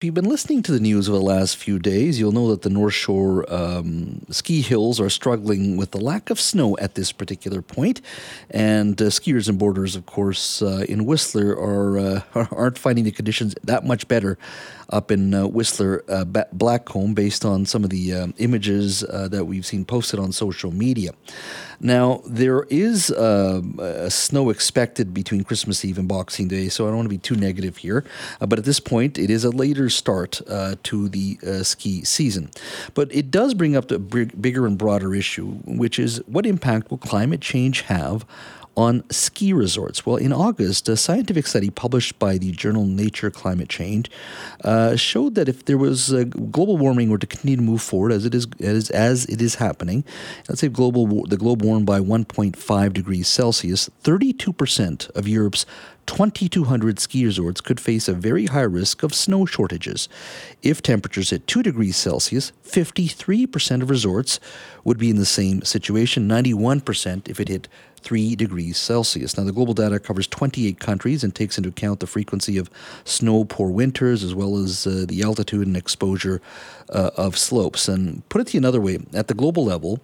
If you've been listening to the news over the last few days, you'll know that the North Shore um, ski hills are struggling with the lack of snow at this particular point. And uh, skiers and boarders, of course, uh, in Whistler are uh, aren't finding the conditions that much better up in uh, Whistler uh, Blackcomb based on some of the um, images uh, that we've seen posted on social media. Now, there is uh, snow expected between Christmas Eve and Boxing Day, so I don't want to be too negative here. Uh, but at this point, it is a later start uh, to the ski season. But it does bring up the bigger and broader issue, which is what impact will climate change have on ski resorts. Well, in August, a scientific study published by the journal Nature Climate Change uh, showed that if there was uh, global warming were to continue to move forward as it is as, as it is happening, let's say global the globe warmed by 1.5 degrees Celsius, 32% of Europe's 2,200 ski resorts could face a very high risk of snow shortages. If temperatures hit 2 degrees Celsius, 53% of resorts would be in the same situation, 91% if it hit 3 degrees Celsius. Now, the global data covers 28 countries and takes into account the frequency of snow poor winters as well as uh, the altitude and exposure uh, of slopes. And put it to you another way, at the global level,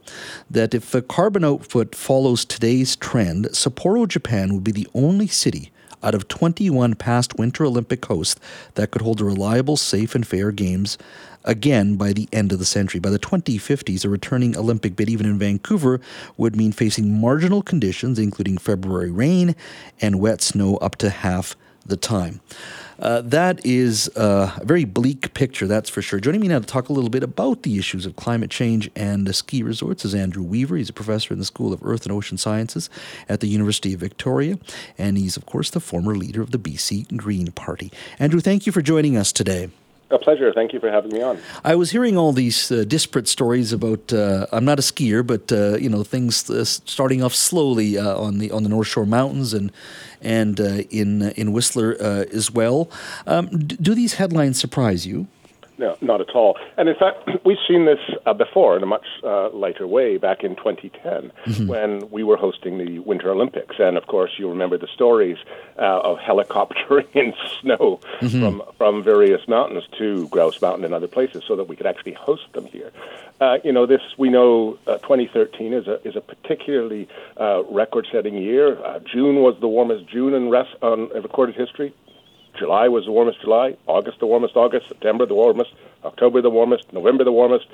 that if carbon output follows today's trend, Sapporo, Japan would be the only city out of 21 past Winter Olympic hosts that could hold a reliable, safe, and fair games again by the end of the century. By the 2050s, a returning Olympic bid, even in Vancouver, would mean facing marginal conditions, including February rain and wet snow, up to half the time. Uh, that is uh, a very bleak picture, that's for sure. Joining me now to talk a little bit about the issues of climate change and ski resorts is Andrew Weaver. He's a professor in the School of Earth and Ocean Sciences at the University of Victoria, and he's, of course, the former leader of the BC Green Party. Andrew, thank you for joining us today. A pleasure. Thank you for having me on. I was hearing all these uh, disparate stories about. Uh, I'm not a skier, but uh, you know things uh, starting off slowly uh, on the on the North Shore Mountains and and uh, in in Whistler as well. Um, do these headlines surprise you? No, not at all. And in fact, we've seen this uh, before in a much uh, lighter way back in 2010 mm-hmm. when we were hosting the Winter Olympics. And of course, you remember the stories uh, of helicoptering in snow mm-hmm. from, from various mountains to Grouse Mountain and other places so that we could actually host them here. Uh, you know, this we know uh, 2013 is a, is a particularly uh, record setting year. June was the warmest June in, rest, on recorded history. July was the warmest July, August the warmest August, September the warmest, October the warmest, November the warmest,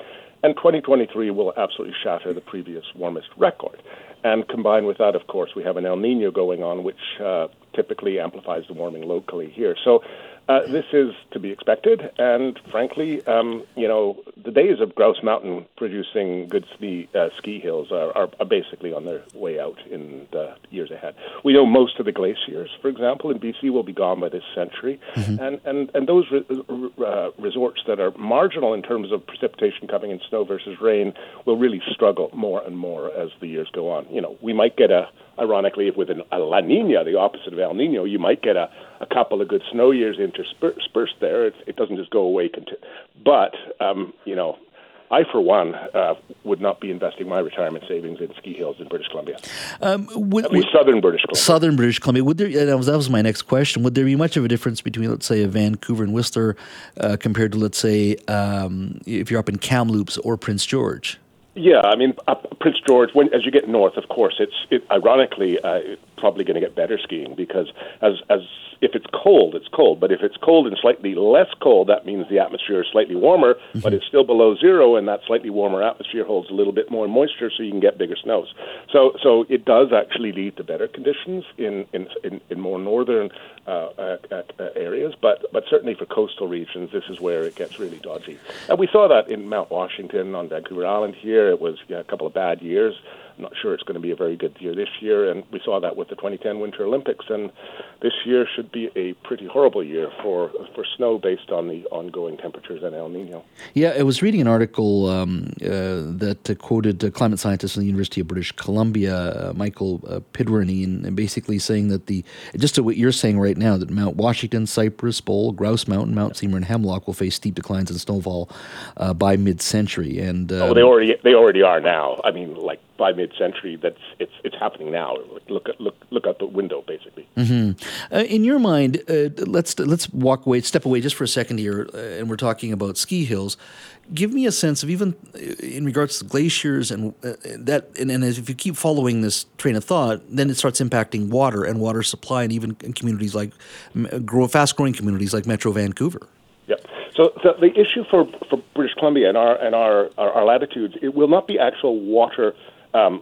and 2023 will absolutely shatter the previous warmest record. And combined with that, of course, we have an El Nino going on, which uh, typically amplifies the warming locally here. So uh, this is to be expected, and frankly, um, you know, the days of Grouse Mountain producing good ski, uh, ski hills are, are, are, basically on their way out in the years ahead. We know most of the glaciers, for example, in BC will be gone by this century, mm-hmm. and, and, and those re- uh, resorts that are marginal in terms of precipitation coming in snow versus rain will really struggle more and more as the years go on. You know, we might get a ironically, if with an, a La Nina, the opposite of El Nino, you might get a, a couple of good snow years interspersed there. It, it doesn't just go away. Conti- but, um, you know, I, for one, uh, would not be investing my retirement savings in ski hills in British Columbia. Um, would, At least would, southern British Columbia. Southern British Columbia. Would there? That was, that was my next question. Would there be much of a difference between, let's say, a Vancouver and Whistler uh, compared to, let's say, um, if you're up in Kamloops or Prince George? Yeah, I mean, Prince George. When as you get north, of course, it's it, ironically uh, probably going to get better skiing because as as if it's cold, it's cold. But if it's cold and slightly less cold, that means the atmosphere is slightly warmer, mm-hmm. but it's still below zero, and that slightly warmer atmosphere holds a little bit more moisture, so you can get bigger snows. So, so it does actually lead to better conditions in in in, in more northern uh, uh, uh, areas, but but certainly for coastal regions, this is where it gets really dodgy. And we saw that in Mount Washington on Vancouver Island. Here, it was yeah, a couple of bad years. I'm not sure it's going to be a very good year this year, and we saw that with the 2010 Winter Olympics. And this year should be a pretty horrible year for for snow based on the ongoing temperatures and El Nino. Yeah, I was reading an article um, uh, that uh, quoted a climate scientist from the University of British Columbia, uh, Michael uh, and, and, basically saying that the just to what you're saying right now that Mount Washington, Cypress Bowl, Grouse Mountain, Mount Seymour, and Hemlock will face steep declines in snowfall uh, by mid-century. And oh, they already they already are now. I mean, like by mid-century. That's it's it's happening now. Look at look look out the window, basically. Mm-hmm. Uh, in your mind, uh, let's let's walk away, step away just for a second here, uh, and we're talking about ski hills. Give me a sense of even uh, in regards to glaciers and uh, that, and, and if you keep following this train of thought, then it starts impacting water and water supply, and even in communities like grow, fast-growing communities like Metro Vancouver. Yep. So the, the issue for, for British Columbia and our and our, our, our latitudes, it will not be actual water um,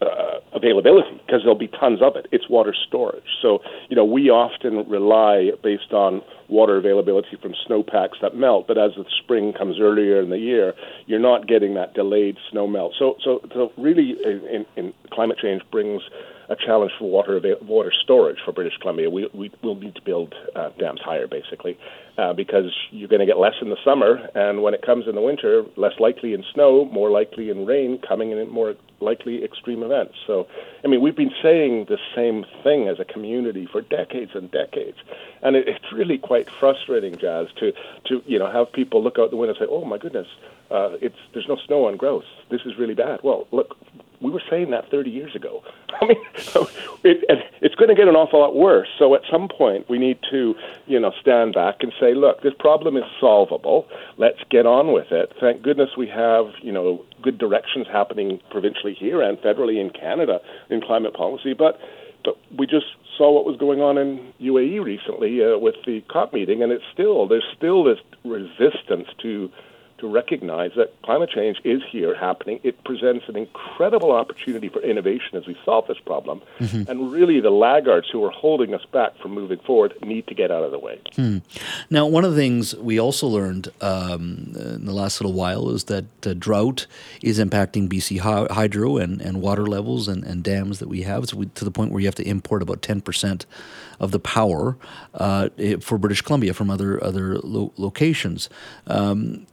uh, availability because there'll be tons of it. It's water storage. So you know we often rely based on water availability from snowpacks that melt, but as the spring comes earlier in the year, you're not getting that delayed snow melt. So so, so really, in, in climate change brings a challenge for water water storage for British Columbia. We we will need to build uh, dams higher, basically, uh, because you're going to get less in the summer, and when it comes in the winter, less likely in snow, more likely in rain, coming in more likely extreme events. So, I mean, we've been saying the same thing as a community for decades and decades, and it, it's really quite frustrating, Jas, to to you know have people look out the window and say, "Oh my goodness." Uh, it's there's no snow on Grouse. This is really bad. Well, look, we were saying that 30 years ago. I mean, it, it's going to get an awful lot worse. So at some point, we need to, you know, stand back and say, look, this problem is solvable. Let's get on with it. Thank goodness we have, you know, good directions happening provincially here and federally in Canada in climate policy. But but we just saw what was going on in UAE recently uh, with the COP meeting, and it's still there's still this resistance to to recognize that climate change is here happening. It presents an incredible opportunity for innovation as we solve this problem. Mm-hmm. And really, the laggards who are holding us back from moving forward need to get out of the way. Hmm. Now, one of the things we also learned um, in the last little while is that uh, drought is impacting BC hydro and, and water levels and, and dams that we have so we, to the point where you have to import about 10% of the power uh, for British Columbia from other, other lo- locations. Um,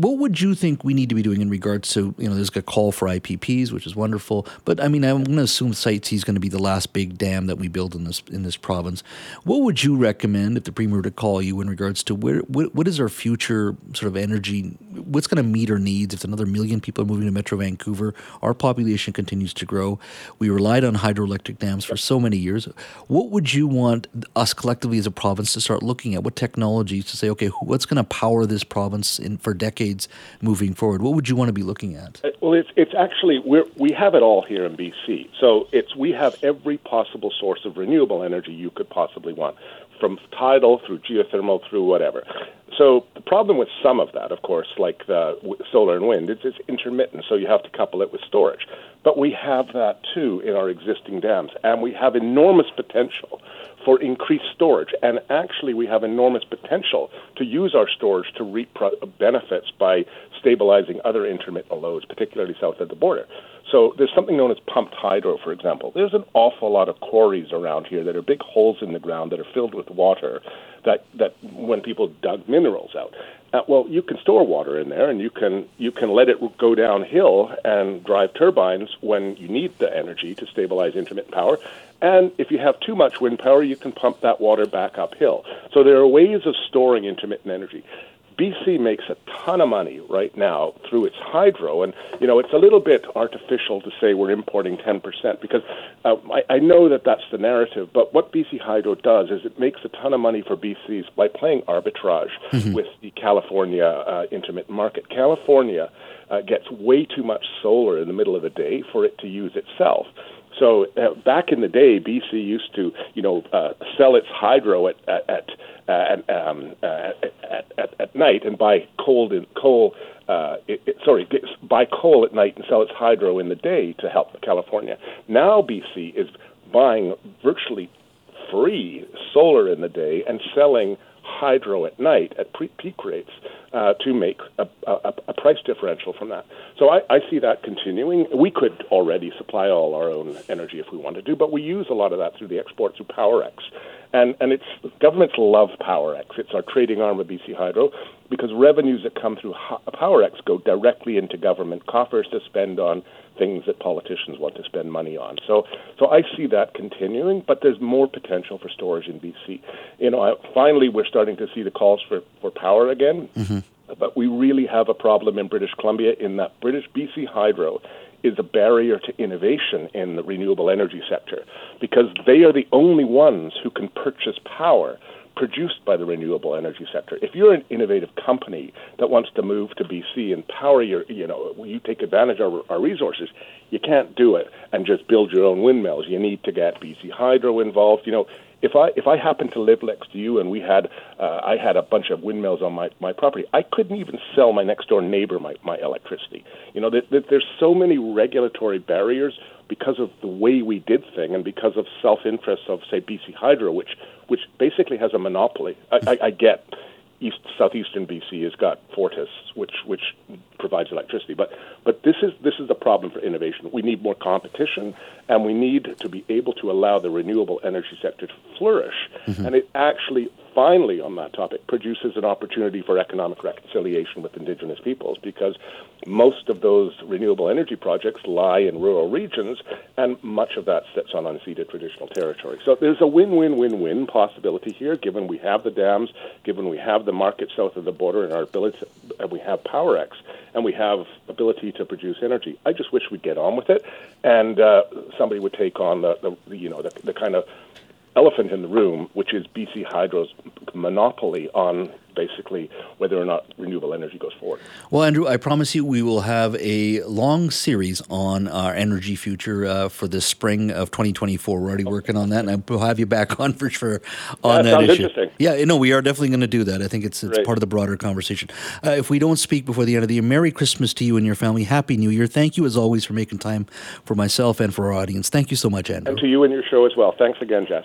what would you think we need to be doing in regards to you know there's a call for IPPs, which is wonderful, but I mean I'm going to assume Site C is going to be the last big dam that we build in this in this province. What would you recommend if the premier were to call you in regards to where what, what is our future sort of energy? What's going to meet our needs if another million people are moving to Metro Vancouver? Our population continues to grow. We relied on hydroelectric dams for so many years. What would you want us collectively as a province to start looking at? What technologies to say, okay, what's going to power this province in for decades? Decades moving forward? What would you want to be looking at? Uh, well, it's it's actually we we have it all here in BC. So it's we have every possible source of renewable energy you could possibly want, from tidal through geothermal through whatever. So the problem with some of that, of course, like the solar and wind, it's, it's intermittent. So you have to couple it with storage. But we have that too in our existing dams, and we have enormous potential for increased storage. And actually, we have enormous potential to use our storage to reap benefits by stabilizing other intermittent loads, particularly south of the border. So there's something known as pumped hydro, for example. There's an awful lot of quarries around here that are big holes in the ground that are filled with water that, that when people dug minerals out. Uh, well, you can store water in there, and you can you can let it go downhill and drive turbines when you need the energy to stabilize intermittent power. And if you have too much wind power, you can pump that water back uphill. So there are ways of storing intermittent energy. BC makes a ton of money right now through its hydro, and you know it's a little bit artificial to say we're importing 10% because uh, I, I know that that's the narrative. But what BC Hydro does is it makes a ton of money for BC's by playing arbitrage mm-hmm. with the California uh, intermittent market. California uh, gets way too much solar in the middle of the day for it to use itself. So uh, back in the day, BC used to, you know, uh, sell its hydro at at, at uh, um, uh, at, at, at night and buy coal in coal. Uh, it, it, sorry, buy coal at night and sell its hydro in the day to help California. Now BC is buying virtually free solar in the day and selling hydro at night at pre- peak rates uh, to make a, a, a, price differential from that. So I, I, see that continuing. We could already supply all our own energy if we wanted to, but we use a lot of that through the export through Powerex. And, and it's governments love Powerex. It's our trading arm of BC Hydro because revenues that come through Powerex go directly into government coffers to spend on things that politicians want to spend money on. So, so I see that continuing, but there's more potential for storage in BC. You know, I, finally we're starting to see the calls for, for power again. Mm-hmm. But we really have a problem in British Columbia in that British BC Hydro is a barrier to innovation in the renewable energy sector because they are the only ones who can purchase power produced by the renewable energy sector. If you're an innovative company that wants to move to BC and power your, you know, you take advantage of our, our resources, you can't do it and just build your own windmills. You need to get BC Hydro involved. You know, if I if I happened to live next to you and we had uh, I had a bunch of windmills on my, my property, I couldn't even sell my next door neighbor my, my electricity. You know, that there's so many regulatory barriers because of the way we did thing and because of self interest of say BC Hydro, which which basically has a monopoly. I, I, I get east southeastern BC has got Fortis, which which provides electricity. But but this is this is the problem for innovation. We need more competition, and we need to be able to allow the renewable energy sector to flourish. Mm-hmm. And it actually finally, on that topic, produces an opportunity for economic reconciliation with Indigenous peoples because most of those renewable energy projects lie in rural regions, and much of that sits on unceded traditional territory. So there's a win win win win possibility here, given we have the dams, given we have the market south of the border, and our ability, and we have Powerex, and we have ability to produce energy. I just wish we'd get on with it, and uh, somebody would take on the, the you know the, the kind of elephant in the room, which is BC Hydro's monopoly on basically whether or not renewable energy goes forward. Well, Andrew, I promise you we will have a long series on our energy future uh, for the spring of 2024. We're already working on that, and we'll have you back on for sure on that, that issue. Interesting. Yeah, no, we are definitely going to do that. I think it's it's part of the broader conversation. Uh, if we don't speak before the end of the year, Merry Christmas to you and your family. Happy New Year. Thank you as always for making time for myself and for our audience. Thank you so much, Andrew. And to you and your show as well. Thanks again, Jess.